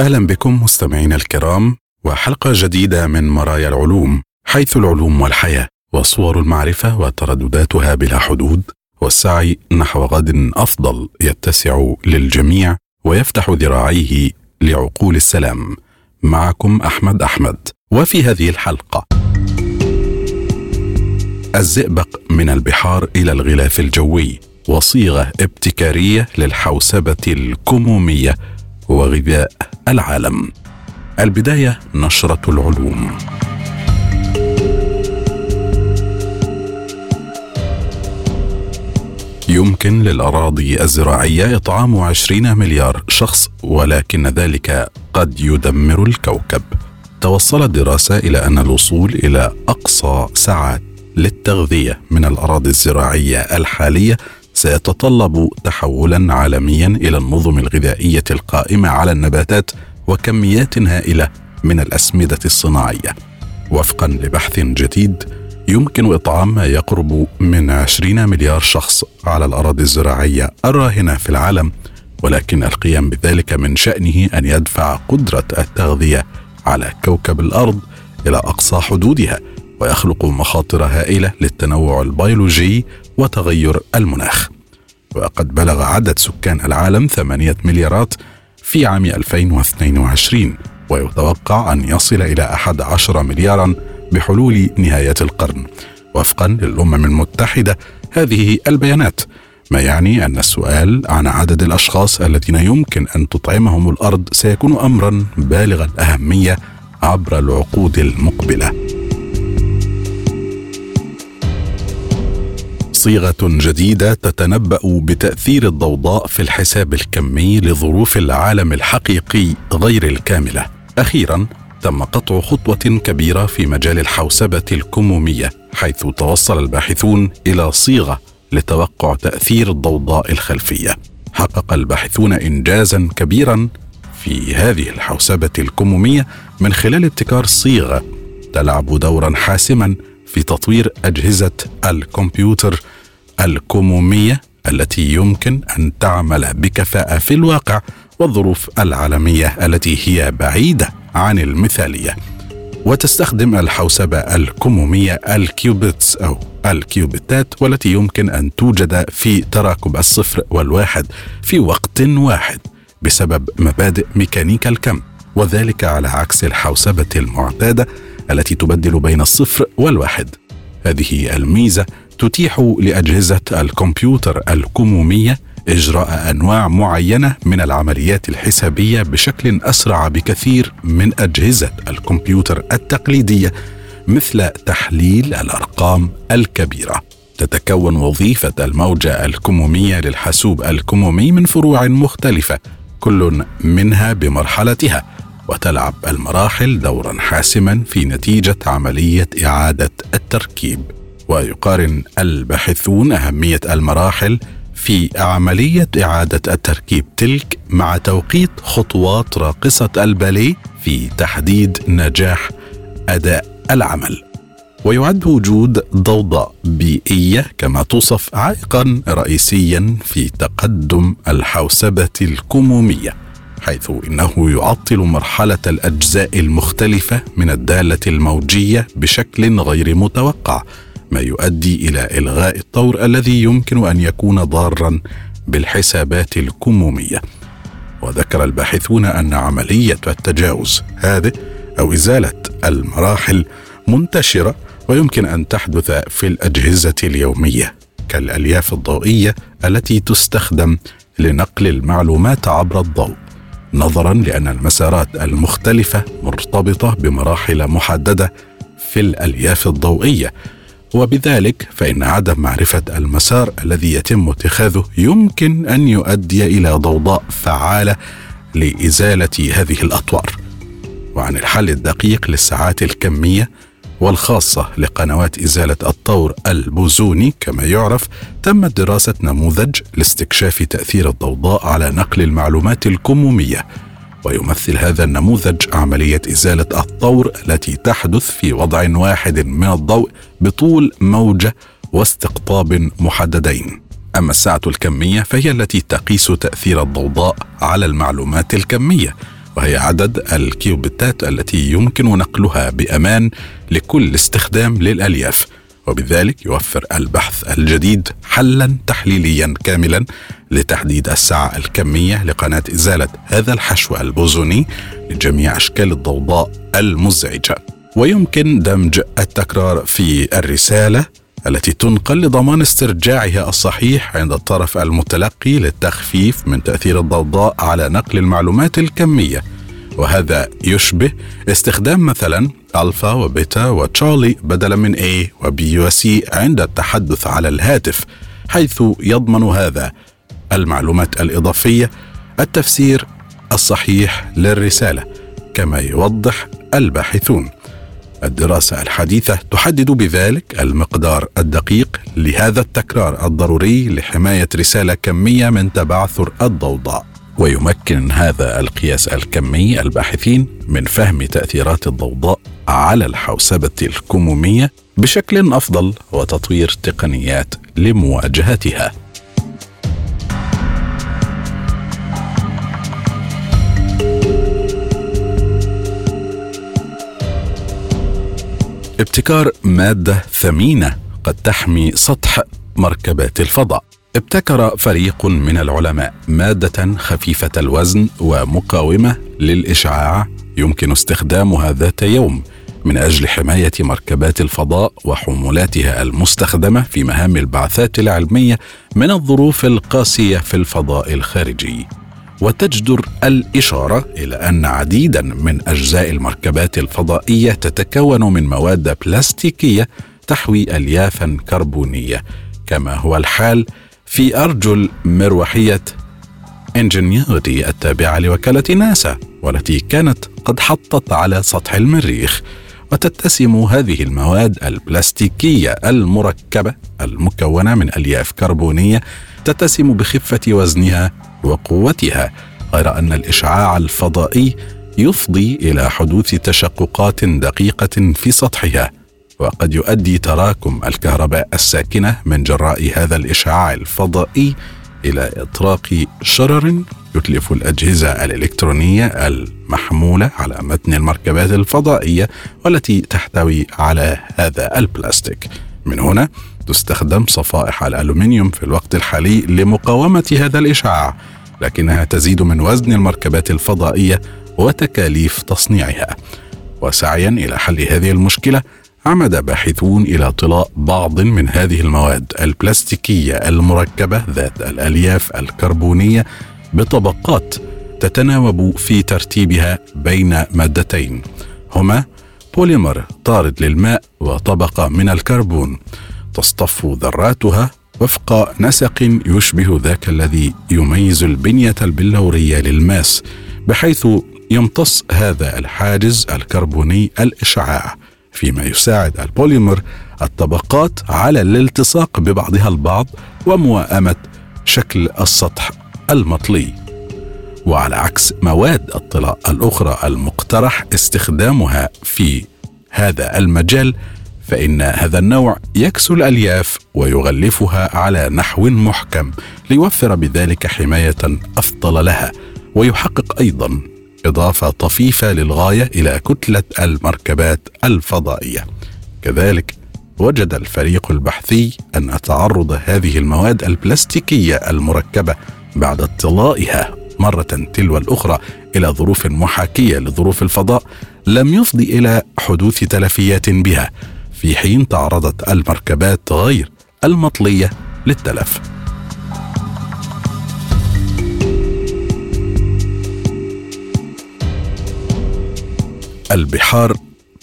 أهلا بكم مستمعينا الكرام وحلقة جديدة من مرايا العلوم حيث العلوم والحياة وصور المعرفة وتردداتها بلا حدود والسعي نحو غد أفضل يتسع للجميع ويفتح ذراعيه لعقول السلام. معكم أحمد أحمد وفي هذه الحلقة. الزئبق من البحار إلى الغلاف الجوي وصيغة ابتكارية للحوسبة الكمومية وغذاء العالم. البداية نشرة العلوم. يمكن للأراضي الزراعية إطعام عشرين مليار شخص ولكن ذلك قد يدمر الكوكب. توصلت دراسة إلى أن الوصول إلى أقصى سعة للتغذية من الأراضي الزراعية الحالية سيتطلب تحولا عالميا إلى النظم الغذائية القائمة على النباتات وكميات هائلة من الأسمدة الصناعية. وفقا لبحث جديد يمكن إطعام ما يقرب من 20 مليار شخص على الأراضي الزراعية الراهنة في العالم ولكن القيام بذلك من شأنه أن يدفع قدرة التغذية على كوكب الأرض إلى أقصى حدودها. ويخلق مخاطر هائلة للتنوع البيولوجي وتغير المناخ. وقد بلغ عدد سكان العالم ثمانية مليارات في عام 2022 ويتوقع أن يصل إلى 11 مليارا بحلول نهاية القرن. وفقا للأمم المتحدة هذه البيانات ما يعني أن السؤال عن عدد الأشخاص الذين يمكن أن تطعمهم الأرض سيكون أمرا بالغ الأهمية عبر العقود المقبلة. صيغة جديدة تتنبأ بتأثير الضوضاء في الحساب الكمي لظروف العالم الحقيقي غير الكاملة. أخيرا تم قطع خطوة كبيرة في مجال الحوسبة الكمومية حيث توصل الباحثون إلى صيغة لتوقع تأثير الضوضاء الخلفية. حقق الباحثون انجازا كبيرا في هذه الحوسبة الكمومية من خلال ابتكار صيغة تلعب دورا حاسما في تطوير أجهزة الكمبيوتر الكمومية التي يمكن أن تعمل بكفاءة في الواقع والظروف العالمية التي هي بعيدة عن المثالية. وتستخدم الحوسبة الكمومية الكيوبتس أو الكيوبتات والتي يمكن أن توجد في تراكب الصفر والواحد في وقت واحد بسبب مبادئ ميكانيكا الكم وذلك على عكس الحوسبة المعتادة التي تبدل بين الصفر والواحد. هذه الميزة تتيح لأجهزة الكمبيوتر الكمومية إجراء أنواع معينة من العمليات الحسابية بشكل أسرع بكثير من أجهزة الكمبيوتر التقليدية مثل تحليل الأرقام الكبيرة. تتكون وظيفة الموجة الكمومية للحاسوب الكمومي من فروع مختلفة كل منها بمرحلتها. وتلعب المراحل دورا حاسما في نتيجة عملية إعادة التركيب. ويقارن الباحثون أهمية المراحل في عملية إعادة التركيب تلك مع توقيت خطوات راقصة الباليه في تحديد نجاح أداء العمل. ويعد وجود ضوضاء بيئية كما توصف عائقا رئيسيا في تقدم الحوسبة الكمومية. حيث إنه يعطل مرحلة الأجزاء المختلفة من الدالة الموجية بشكل غير متوقع ما يؤدي إلى إلغاء الطور الذي يمكن أن يكون ضارا بالحسابات الكمومية. وذكر الباحثون أن عملية التجاوز هذه أو إزالة المراحل منتشرة ويمكن أن تحدث في الأجهزة اليومية كالألياف الضوئية التي تستخدم لنقل المعلومات عبر الضوء. نظرا لأن المسارات المختلفة مرتبطة بمراحل محددة في الألياف الضوئية وبذلك فإن عدم معرفة المسار الذي يتم اتخاذه يمكن أن يؤدي إلى ضوضاء فعالة لإزالة هذه الأطوار. وعن الحل الدقيق للساعات الكمية والخاصة لقنوات إزالة الطور البوزوني كما يعرف تمت دراسة نموذج لاستكشاف تأثير الضوضاء على نقل المعلومات الكمومية ويمثل هذا النموذج عملية إزالة الطور التي تحدث في وضع واحد من الضوء بطول موجة واستقطاب محددين. أما الساعة الكمية فهي التي تقيس تأثير الضوضاء على المعلومات الكمية وهي عدد الكيوبتات التي يمكن نقلها بأمان لكل استخدام للألياف وبذلك يوفر البحث الجديد حلا تحليليا كاملا لتحديد السعه الكمية لقناة إزالة هذا الحشو البوزوني لجميع أشكال الضوضاء المزعجة. ويمكن دمج التكرار في الرسالة التي تنقل لضمان استرجاعها الصحيح عند الطرف المتلقي للتخفيف من تأثير الضوضاء على نقل المعلومات الكمية. وهذا يشبه استخدام مثلا ألفا وبيتا وتشارلي بدلا من A وبي وسي عند التحدث على الهاتف حيث يضمن هذا المعلومات الإضافية التفسير الصحيح للرسالة كما يوضح الباحثون. الدراسة الحديثة تحدد بذلك المقدار الدقيق لهذا التكرار الضروري لحماية رسالة كمية من تبعثر الضوضاء. ويمكن هذا القياس الكمي الباحثين من فهم تأثيرات الضوضاء على الحوسبة الكمومية بشكل أفضل وتطوير تقنيات لمواجهتها. ابتكار مادة ثمينة قد تحمي سطح مركبات الفضاء. ابتكر فريق من العلماء مادة خفيفة الوزن ومقاومة للإشعاع. يمكن استخدامها ذات يوم من أجل حماية مركبات الفضاء وحمولاتها المستخدمة في مهام البعثات العلمية من الظروف القاسية في الفضاء الخارجي. وتجدر الإشارة إلى أن عديدا من أجزاء المركبات الفضائية تتكون من مواد بلاستيكية تحوي اليافا كربونية كما هو الحال في أرجل مروحية انجنيورتي التابعة لوكالة ناسا والتي كانت قد حطت على سطح المريخ. وتتسم هذه المواد البلاستيكية المركبة المكونة من ألياف كربونية تتسم بخفة وزنها وقوتها غير أن الإشعاع الفضائي يفضي إلى حدوث تشققات دقيقة في سطحها وقد يؤدي تراكم الكهرباء الساكنة من جراء هذا الإشعاع الفضائي إلى إطراق شرر يتلف الأجهزة الإلكترونية المحمولة على متن المركبات الفضائية والتي تحتوي على هذا البلاستيك. من هنا تستخدم صفائح الألومنيوم في الوقت الحالي لمقاومة هذا الإشعاع لكنها تزيد من وزن المركبات الفضائية وتكاليف تصنيعها. وسعيا إلى حل هذه المشكلة عمد باحثون إلى طلاء بعض من هذه المواد البلاستيكية المركبة ذات الألياف الكربونية بطبقات تتناوب في ترتيبها بين مادتين هما بوليمر طارد للماء وطبقة من الكربون. تصطف ذراتها وفق نسق يشبه ذاك الذي يميز البنية البلورية للماس بحيث يمتص هذا الحاجز الكربوني الإشعاع فيما يساعد البوليمر الطبقات على الالتصاق ببعضها البعض وموائمة شكل السطح المطلي. وعلى عكس مواد الطلاء الأخرى المقترح استخدامها في هذا المجال فإن هذا النوع يكسو الألياف ويغلفها على نحو محكم ليوفر بذلك حماية أفضل لها ويحقق أيضا إضافة طفيفة للغاية إلى كتلة المركبات الفضائية. كذلك وجد الفريق البحثي أن تعرض هذه المواد البلاستيكية المركبة بعد اطلائها مرة تلو الأخرى إلى ظروف محاكية لظروف الفضاء لم يفضي إلى حدوث تلفيات بها. في حين تعرضت المركبات غير المطلية للتلف. البحار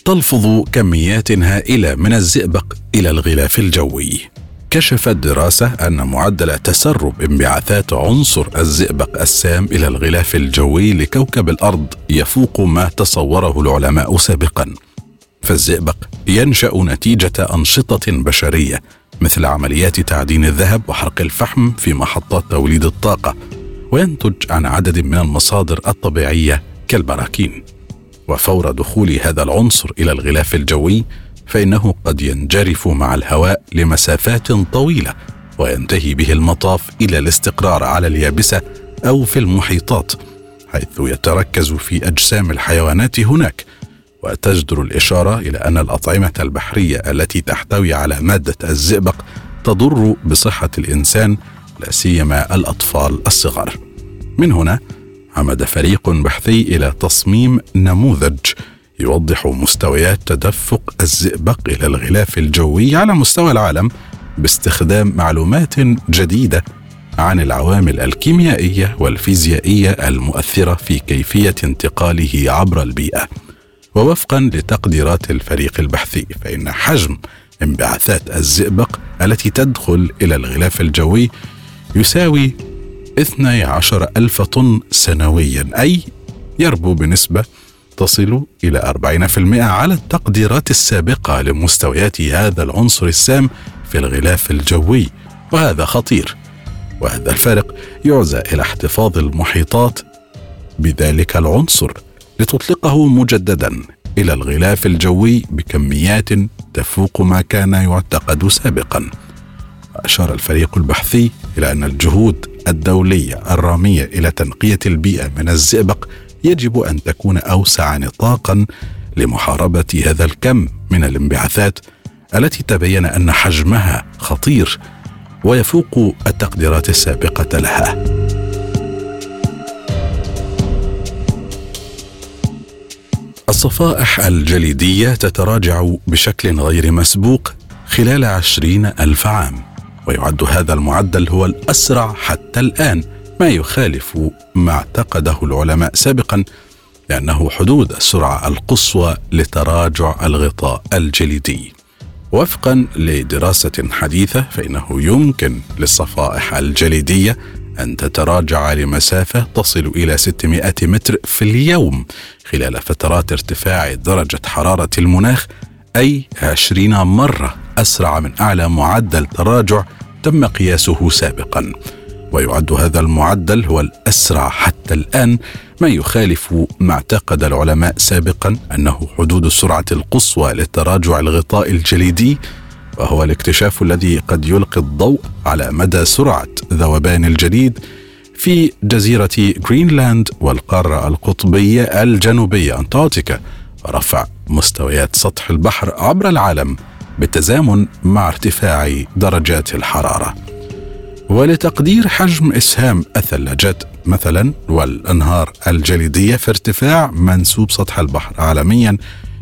تلفظ كميات هائلة من الزئبق إلى الغلاف الجوي. كشفت دراسة أن معدل تسرب انبعاثات عنصر الزئبق السام إلى الغلاف الجوي لكوكب الأرض يفوق ما تصوره العلماء سابقا. فالزئبق ينشأ نتيجة أنشطة بشرية مثل عمليات تعدين الذهب وحرق الفحم في محطات توليد الطاقة وينتج عن عدد من المصادر الطبيعية كالبراكين. وفور دخول هذا العنصر إلى الغلاف الجوي فإنه قد ينجرف مع الهواء لمسافات طويلة وينتهي به المطاف إلى الاستقرار على اليابسة أو في المحيطات حيث يتركز في أجسام الحيوانات هناك. وتجدر الإشارة إلى أن الأطعمة البحرية التي تحتوي على مادة الزئبق تضر بصحة الإنسان لا سيما الأطفال الصغار. من هنا عمد فريق بحثي إلى تصميم نموذج يوضح مستويات تدفق الزئبق إلى الغلاف الجوي على مستوى العالم باستخدام معلومات جديدة عن العوامل الكيميائية والفيزيائية المؤثرة في كيفية انتقاله عبر البيئة ووفقا لتقديرات الفريق البحثي فإن حجم انبعاثات الزئبق التي تدخل إلى الغلاف الجوي يساوي 12 ألف طن سنويا أي يربو بنسبة تصل إلى 40% على التقديرات السابقة لمستويات هذا العنصر السام في الغلاف الجوي وهذا خطير. وهذا الفارق يعزى إلى احتفاظ المحيطات بذلك العنصر. لتطلقه مجددا إلى الغلاف الجوي بكميات تفوق ما كان يعتقد سابقا. أشار الفريق البحثي إلى أن الجهود الدولية الرامية إلى تنقية البيئة من الزئبق يجب أن تكون أوسع نطاقا لمحاربة هذا الكم من الانبعاثات التي تبين أن حجمها خطير ويفوق التقديرات السابقة لها. الصفائح الجليدية تتراجع بشكل غير مسبوق خلال عشرين ألف عام ويعد هذا المعدل هو الأسرع حتى الآن ما يخالف ما اعتقده العلماء سابقا لأنه حدود السرعه القصوى لتراجع الغطاء الجليدي. وفقا لدراسة حديثة فإنه يمكن للصفائح الجليدية أن تتراجع لمسافة تصل إلى 600 متر في اليوم خلال فترات ارتفاع درجة حرارة المناخ أي 20 مرة أسرع من أعلى معدل تراجع تم قياسه سابقا. ويعد هذا المعدل هو الأسرع حتى الآن ما يخالف ما اعتقد العلماء سابقا أنه حدود السرعه القصوى لتراجع الغطاء الجليدي وهو الاكتشاف الذي قد يلقي الضوء على مدى سرعة ذوبان الجليد في جزيرة جرينلاند والقارة القطبية الجنوبية أنتاركتيكا ورفع مستويات سطح البحر عبر العالم بالتزامن مع ارتفاع درجات الحرارة. ولتقدير حجم إسهام الثلاجات مثلا والأنهار الجليدية في ارتفاع منسوب سطح البحر عالميا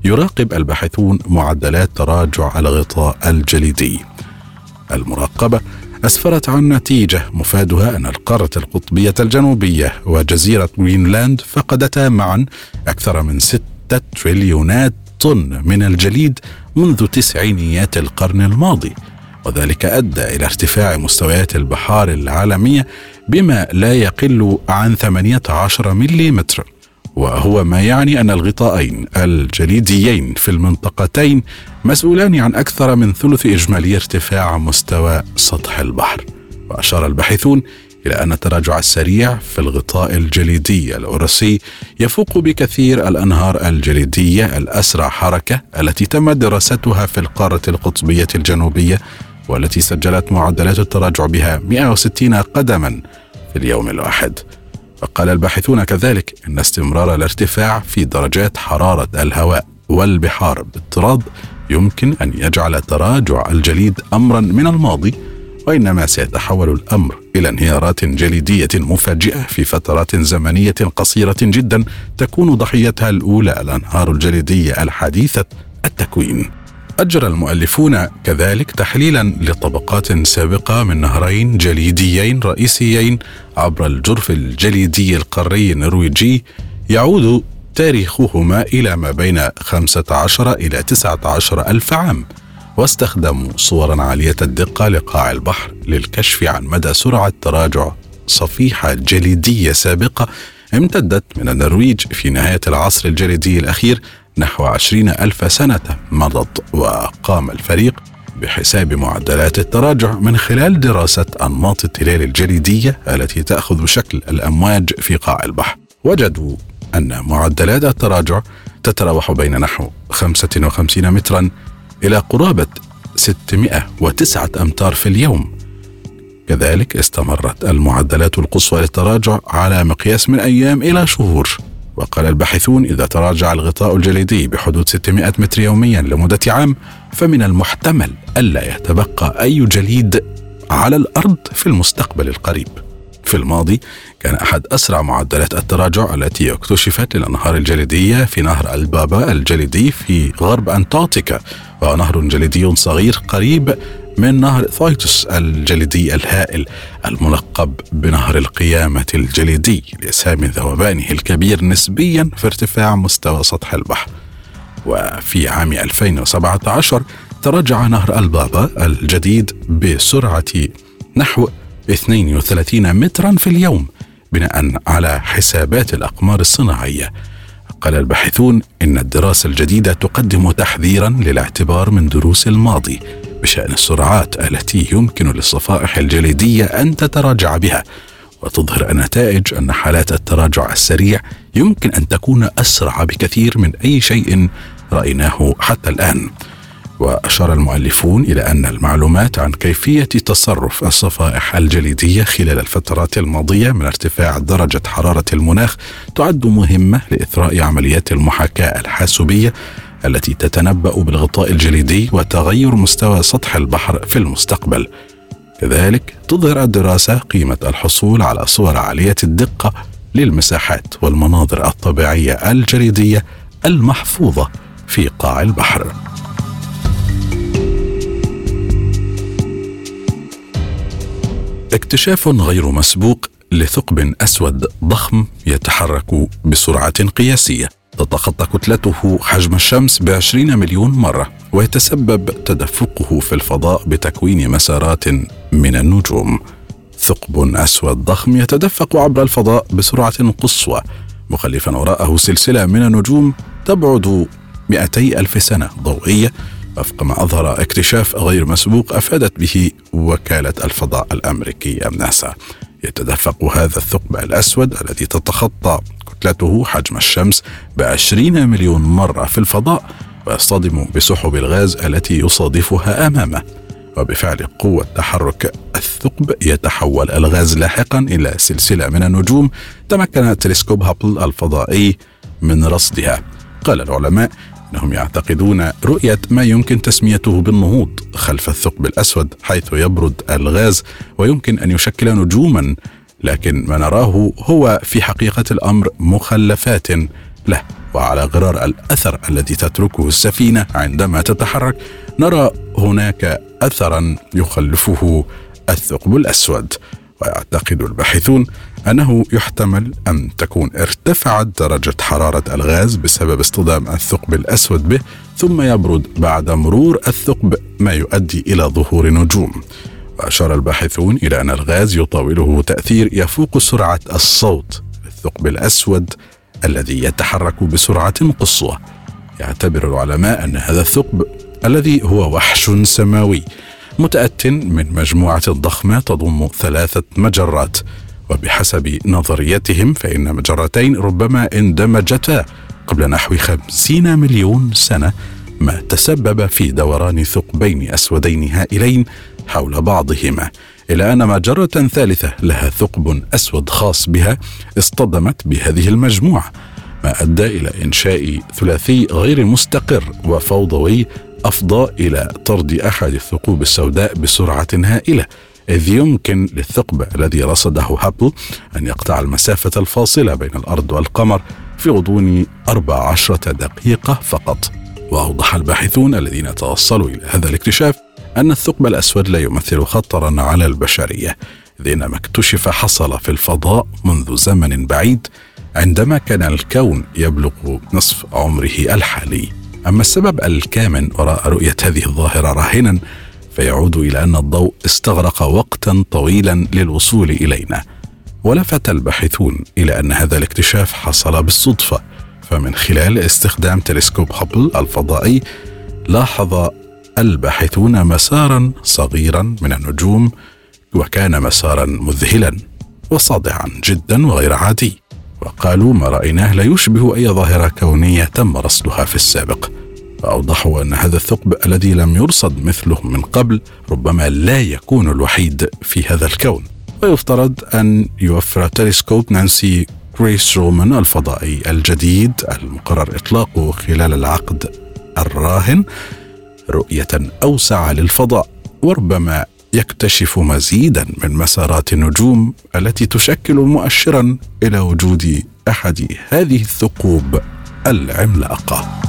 يراقب الباحثون معدلات تراجع الغطاء الجليدي. المراقبة أسفرت عن نتيجة مفادها أن القارة القطبية الجنوبية وجزيرة جرينلاند فقدتا معا أكثر من ستة تريليونات طن من الجليد منذ تسعينيات القرن الماضي وذلك أدى إلى ارتفاع مستويات البحار العالمية بما لا يقل عن 18 ملم وهو ما يعني أن الغطاءين الجليديين في المنطقتين مسؤولان عن أكثر من ثلث إجمالي ارتفاع مستوى سطح البحر. وأشار الباحثون إلى أن التراجع السريع في الغطاء الجليدي الأورسي يفوق بكثير الأنهار الجليدية الأسرع حركة التي تم دراستها في القارة القطبية الجنوبية والتي سجلت معدلات التراجع بها 160 قدما في اليوم الواحد. وقال الباحثون كذلك إن استمرار الارتفاع في درجات حرارة الهواء والبحار باضطراد يمكن أن يجعل تراجع الجليد امرا من الماضي وإنما سيتحول الأمر إلى انهيارات جليدية مفاجئة في فترات زمنية قصيرة جدا تكون ضحيتها الأولى الأنهار الجليدية الحديثة التكوين. أجرى المؤلفون كذلك تحليلا لطبقات سابقة من نهرين جليديين رئيسيين عبر الجرف الجليدي القاري النرويجي يعود تاريخهما إلى ما بين 15 إلى 19 ألف عام واستخدموا صورا عالية الدقة لقاع البحر للكشف عن مدى سرعة تراجع صفيحة جليدية سابقة امتدت من النرويج في نهاية العصر الجليدي الأخير نحو عشرين ألف سنة مضت وقام الفريق بحساب معدلات التراجع من خلال دراسة أنماط التلال الجليدية التي تأخذ شكل الأمواج في قاع البحر. وجدوا أن معدلات التراجع تتراوح بين نحو 55 مترا إلى قرابة 609 أمتار في اليوم. كذلك استمرت المعدلات القصوى للتراجع على مقياس من أيام إلى شهور. وقال الباحثون إذا تراجع الغطاء الجليدي بحدود 600 متر يوميا لمدة عام فمن المحتمل ألا يتبقى أي جليد على الأرض في المستقبل القريب. في الماضي كان أحد أسرع معدلات التراجع التي اكتشفت للأنهار الجليدية في نهر البابا الجليدي في غرب أنطاركتيكا وهو نهر جليدي صغير قريب من نهر ثايتوس الجليدي الهائل الملقب بنهر القيامة الجليدي لإسهام ذوبانه الكبير نسبيا في ارتفاع مستوى سطح البحر. وفي عام 2017 تراجع نهر البابا الجديد بسرعة نحو 32 مترا في اليوم بناء على حسابات الأقمار الصناعية. قال الباحثون إن الدراسة الجديدة تقدم تحذيرا للاعتبار من دروس الماضي. بشأن السرعات التي يمكن للصفائح الجليدية أن تتراجع بها وتظهر النتائج أن حالات التراجع السريع يمكن أن تكون أسرع بكثير من أي شيء رأيناه حتى الآن. وأشار المؤلفون إلى أن المعلومات عن كيفية تصرف الصفائح الجليدية خلال الفترات الماضية من ارتفاع درجة حرارة المناخ تعد مهمة لإثراء عمليات المحاكاة الحاسوبية التي تتنبأ بالغطاء الجليدي وتغير مستوى سطح البحر في المستقبل. كذلك تظهر الدراسة قيمة الحصول على صور عالية الدقة للمساحات والمناظر الطبيعية الجليدية المحفوظة في قاع البحر. اكتشاف غير مسبوق لثقب أسود ضخم يتحرك بسرعة قياسية. تتخطى كتلته حجم الشمس بعشرين مليون مرة ويتسبب تدفقه في الفضاء بتكوين مسارات من النجوم. ثقب أسود ضخم يتدفق عبر الفضاء بسرعة قصوى مخلفا وراءه سلسلة من النجوم تبعد 200 ألف سنة ضوئية. وفق ما أظهر اكتشاف غير مسبوق أفادت به وكالة الفضاء الأمريكية ناسا. يتدفق هذا الثقب الأسود الذي تتخطى كتلته حجم الشمس بعشرين مليون مرة في الفضاء ويصطدم بسحب الغاز التي يصادفها أمامه. وبفعل قوة تحرك الثقب يتحول الغاز لاحقا إلى سلسلة من النجوم تمكن تلسكوب هابل الفضائي من رصدها. قال العلماء إنهم يعتقدون رؤية ما يمكن تسميته بالنهوض خلف الثقب الأسود حيث يبرد الغاز ويمكن أن يشكل نجوما لكن ما نراه هو في حقيقة الأمر مخلفات له. وعلى غرار الأثر الذي تتركه السفينة عندما تتحرك نرى هناك اثرا يخلفه الثقب الأسود. ويعتقد الباحثون أنه يحتمل أن تكون ارتفعت درجة حرارة الغاز بسبب اصطدام الثقب الأسود به ثم يبرد بعد مرور الثقب ما يؤدي إلى ظهور نجوم. واشار الباحثون إلى أن الغاز يطاوله تأثير يفوق سرعة الصوت للثقب الأسود الذي يتحرك بسرعة قصوى. يعتبر العلماء أن هذا الثقب الذي هو وحش سماوي متأت من مجموعة ضخمة تضم ثلاثة مجرات وبحسب نظريتهم فإن مجرتين ربما اندمجتا قبل نحو خمسين مليون سنة ما تسبب في دوران ثقبين أسودين هائلين حول بعضهما. إلى أن مجرة ثالثة لها ثقب أسود خاص بها اصطدمت بهذه المجموعة ما أدى إلى إنشاء ثلاثي غير مستقر وفوضوي أفضى إلى طرد أحد الثقوب السوداء بسرعة هائلة. إذ يمكن للثقب الذي رصده هابل أن يقطع المسافة الفاصلة بين الأرض والقمر في غضون 14 دقيقة فقط. وأوضح الباحثون الذين توصلوا إلى هذا الاكتشاف أن الثقب الأسود لا يمثل خطرا على البشرية إذ إنما اكتشف حصل في الفضاء منذ زمن بعيد عندما كان الكون يبلغ نصف عمره الحالي. أما السبب الكامن وراء رؤية هذه الظاهرة راهنا فيعود إلى أن الضوء استغرق وقتا طويلا للوصول إلينا. ولفت الباحثون إلى أن هذا الاكتشاف حصل بالصدفة. فمن خلال استخدام تلسكوب هابل الفضائي لاحظ الباحثون مسارا صغيرا من النجوم وكان مسارا مذهلا وصادعا جدا وغير عادي. وقالوا ما رأيناه لا يشبه أي ظاهرة كونية تم رصدها في السابق. فأوضحوا أن هذا الثقب الذي لم يرصد مثله من قبل ربما لا يكون الوحيد في هذا الكون. ويفترض أن يوفر تلسكوب نانسي غريس رومان الفضائي الجديد المقرر إطلاقه خلال العقد الراهن. رؤية أوسع للفضاء وربما يكتشف مزيدا من مسارات النجوم التي تشكل مؤشرا إلى وجود أحد هذه الثقوب العملاقة.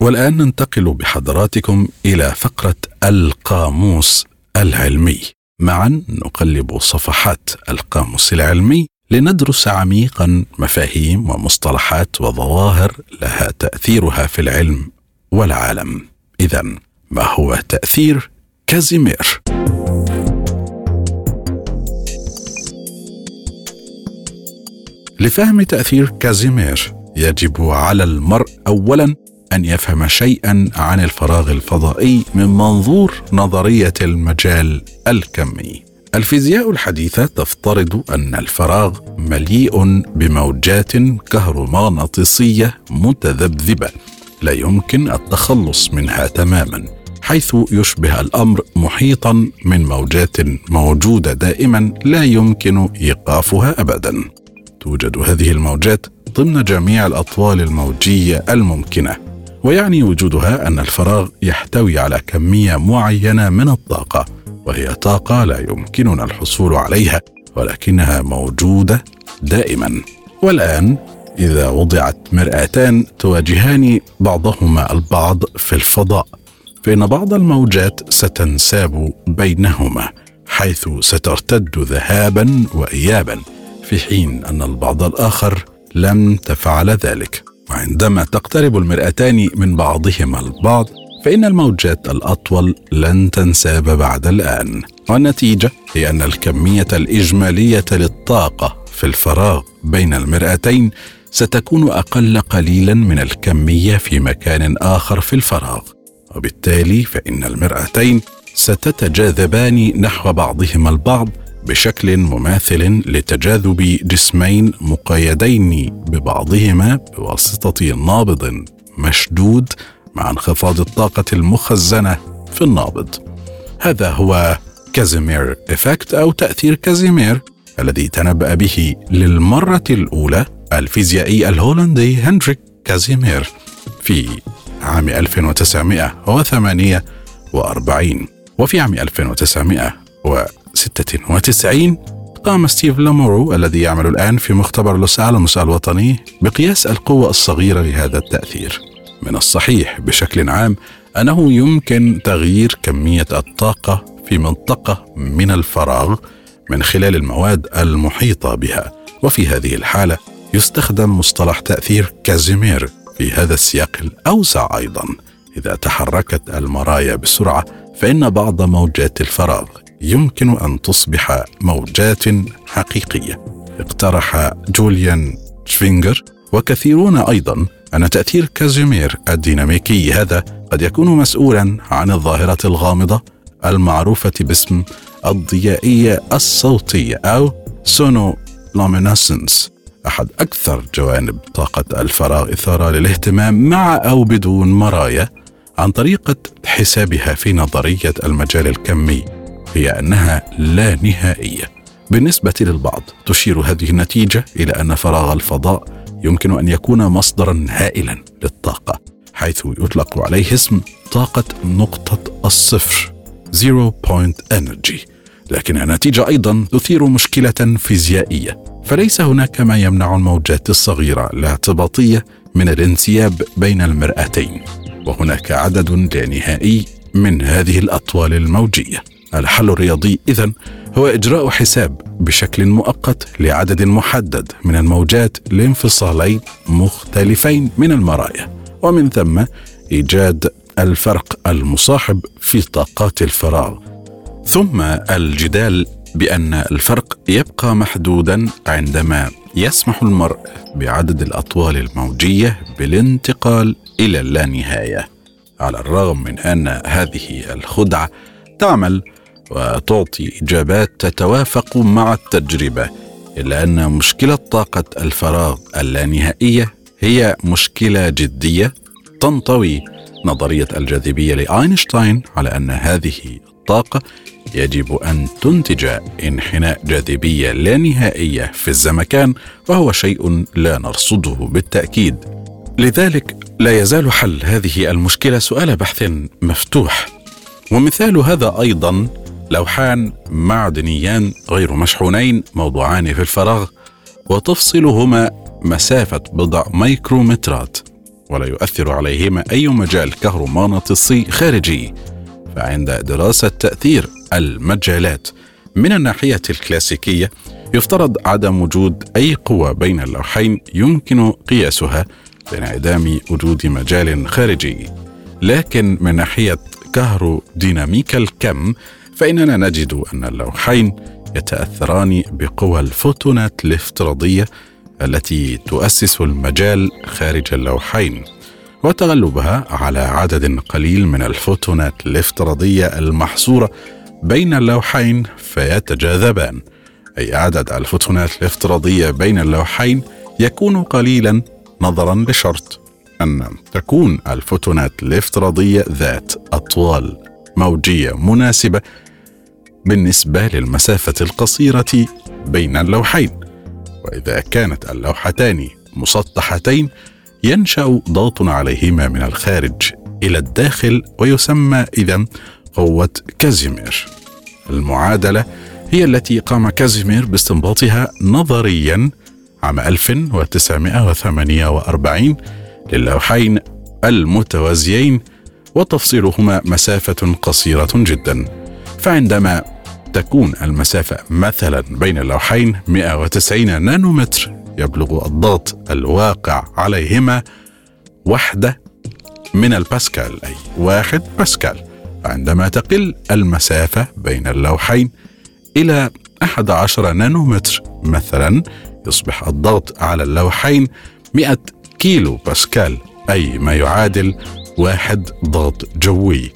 والآن ننتقل بحضراتكم إلى فقرة القاموس العلمي. معا نقلب صفحات القاموس العلمي لندرس عميقا مفاهيم ومصطلحات وظواهر لها تأثيرها في العلم والعالم. اذا ما هو تأثير كازيمير؟ لفهم تأثير كازيمير يجب على المرء اولا أن يفهم شيئا عن الفراغ الفضائي من منظور نظرية المجال الكمي. الفيزياء الحديثة تفترض أن الفراغ مليء بموجات كهرومغناطيسية متذبذبة لا يمكن التخلص منها تماما حيث يشبه الأمر محيطا من موجات موجودة دائما لا يمكن إيقافها ابدا. توجد هذه الموجات ضمن جميع الأطوال الموجية الممكنة ويعني وجودها أن الفراغ يحتوي على كمية معينة من الطاقة. وهي طاقة لا يمكننا الحصول عليها ولكنها موجودة دائما. والآن إذا وضعت مرآتان تواجهان بعضهما البعض في الفضاء فإن بعض الموجات ستنساب بينهما حيث سترتد ذهابا وايابا في حين أن البعض الآخر لم تفعل ذلك. وعندما تقترب المرآتان من بعضهما البعض فإن الموجات الأطول لن تنساب بعد الآن. والنتيجة هي أن الكمية الإجمالية للطاقة في الفراغ بين المرآتين ستكون أقل قليلا من الكمية في مكان آخر في الفراغ. وبالتالي فإن المرآتين ستتجاذبان نحو بعضهما البعض بشكل مماثل لتجاذب جسمين مقيدين ببعضهما بواسطة نابض مشدود مع انخفاض الطاقة المخزنة في النابض. هذا هو كازيمير effect أو تأثير كازيمير الذي تنبأ به للمرة الأولى الفيزيائي الهولندي هنريك كازيمير في عام 1948 وفي عام 1996 قام ستيف لامورو الذي يعمل الآن في مختبر لوس ألاموس الوطني بقياس القوة الصغيرة لهذا التأثير من الصحيح بشكل عام أنه يمكن تغيير كمية الطاقة في منطقة من الفراغ من خلال المواد المحيطة بها. وفي هذه الحالة يستخدم مصطلح تأثير كازيمير في هذا السياق الأوسع أيضا. إذا تحركت المرايا بسرعة فإن بعض موجات الفراغ يمكن أن تصبح موجات حقيقية. اقترح جوليان شفينجر وكثيرون أيضا أن تأثير كازيمير الديناميكي هذا قد يكون مسؤولا عن الظاهرة الغامضة المعروفة باسم الضيائية الصوتية أو sonoluminescence أحد أكثر جوانب طاقة الفراغ إثارة للاهتمام مع أو بدون مرايا عن طريقة حسابها في نظرية المجال الكمي هي أنها لا نهائية. بالنسبة للبعض تشير هذه النتيجة إلى أن فراغ الفضاء يمكن أن يكون مصدرا هائلا للطاقة حيث يطلق عليه اسم طاقة نقطة الصفر zero point energy لكن النتيجة أيضا تثير مشكلة فيزيائية. فليس هناك ما يمنع الموجات الصغيرة الاعتباطية من الانسياب بين المرآتين. وهناك عدد لا نهائي من هذه الأطوال الموجية. الحل الرياضي اذا هو إجراء حساب بشكل مؤقت لعدد محدد من الموجات لانفصالين مختلفين من المرايا ومن ثم إيجاد الفرق المصاحب في طاقات الفراغ. ثم الجدال بأن الفرق يبقى محدودا عندما يسمح المرء بعدد الأطوال الموجية بالانتقال إلى اللانهاية على الرغم من أن هذه الخدعة تعمل وتعطي إجابات تتوافق مع التجربة إلا أن مشكلة طاقة الفراغ اللانهائية هي مشكلة جدية تنطوي. نظرية الجاذبية لأينشتاين على أن هذه الطاقة يجب أن تنتج انحناء جاذبية لا نهائيه في الزمكان وهو شيء لا نرصده بالتأكيد. لذلك لا يزال حل هذه المشكلة سؤال بحث مفتوح. ومثال هذا أيضا لوحان معدنيان غير مشحونين موضوعان في الفراغ وتفصلهما مسافة بضع ميكرومترات ولا يؤثر عليهما أي مجال كهرومغناطيسي خارجي. فعند دراسة تأثير المجالات من الناحية الكلاسيكية يفترض عدم وجود أي قوة بين اللوحين يمكن قياسها بانعدام وجود مجال خارجي. لكن من ناحية كهروديناميكا الكم فإننا نجد أن اللوحين يتأثران بقوى الفوتونات الافتراضية التي تؤسس المجال خارج اللوحين وتغلبها على عدد قليل من الفوتونات الافتراضية المحصورة بين اللوحين فيتجاذبان. أي عدد الفوتونات الافتراضية بين اللوحين يكون قليلا نظرا لشرط أن تكون الفوتونات الافتراضية ذات أطوال موجية مناسبة بالنسبة للمسافة القصيرة بين اللوحين. وإذا كانت اللوحتان مسطحتين ينشأ ضغط عليهما من الخارج إلى الداخل ويسمى اذا قوة كازيمير. المعادلة هي التي قام كازيمير باستنباطها نظريا عام 1948 للوحين المتوازيين وتفصيلهما مسافة قصيرة جدا. فعندما تكون المسافة مثلا بين اللوحين 190 نانومتر. يبلغ الضغط الواقع عليهما وحدة من الباسكال أي واحد باسكال. عندما تقل المسافة بين اللوحين إلى 11 نانومتر مثلا يصبح الضغط على اللوحين 100 كيلو باسكال أي ما يعادل واحد ضغط جوي.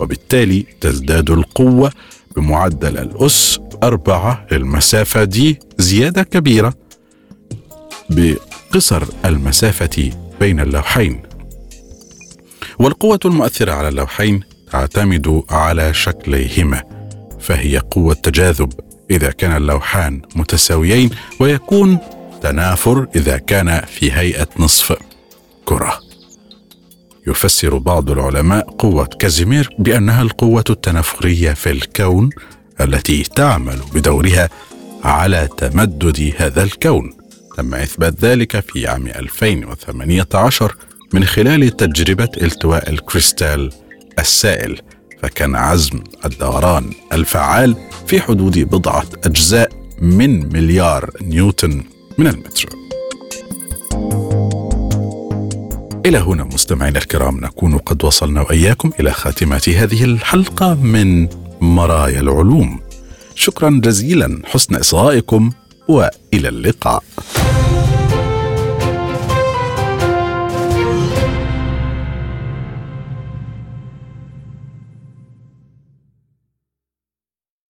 وبالتالي تزداد القوة بمعدل الأس أربعة للمسافة دي زيادة كبيرة بقصر المسافة بين اللوحين. والقوة المؤثرة على اللوحين تعتمد على شكليهما فهي قوة تجاذب. إذا كان اللوحان متساويين ويكون تنافر إذا كان في هيئة نصف كرة. يفسر بعض العلماء قوة كازيمير بأنها القوة التنافرية في الكون التي تعمل بدورها على تمدد هذا الكون. تم إثبات ذلك في عام 2018 من خلال تجربة التواء الكريستال السائل فكان عزم الدوران الفعال في حدود بضعة أجزاء من مليار نيوتن من المتر إلى هنا مستمعينا الكرام نكون قد وصلنا وإياكم إلى خاتمة هذه الحلقة من مرايا العلوم. شكرا جزيلا حسن إصغائكم وإلى اللقاء.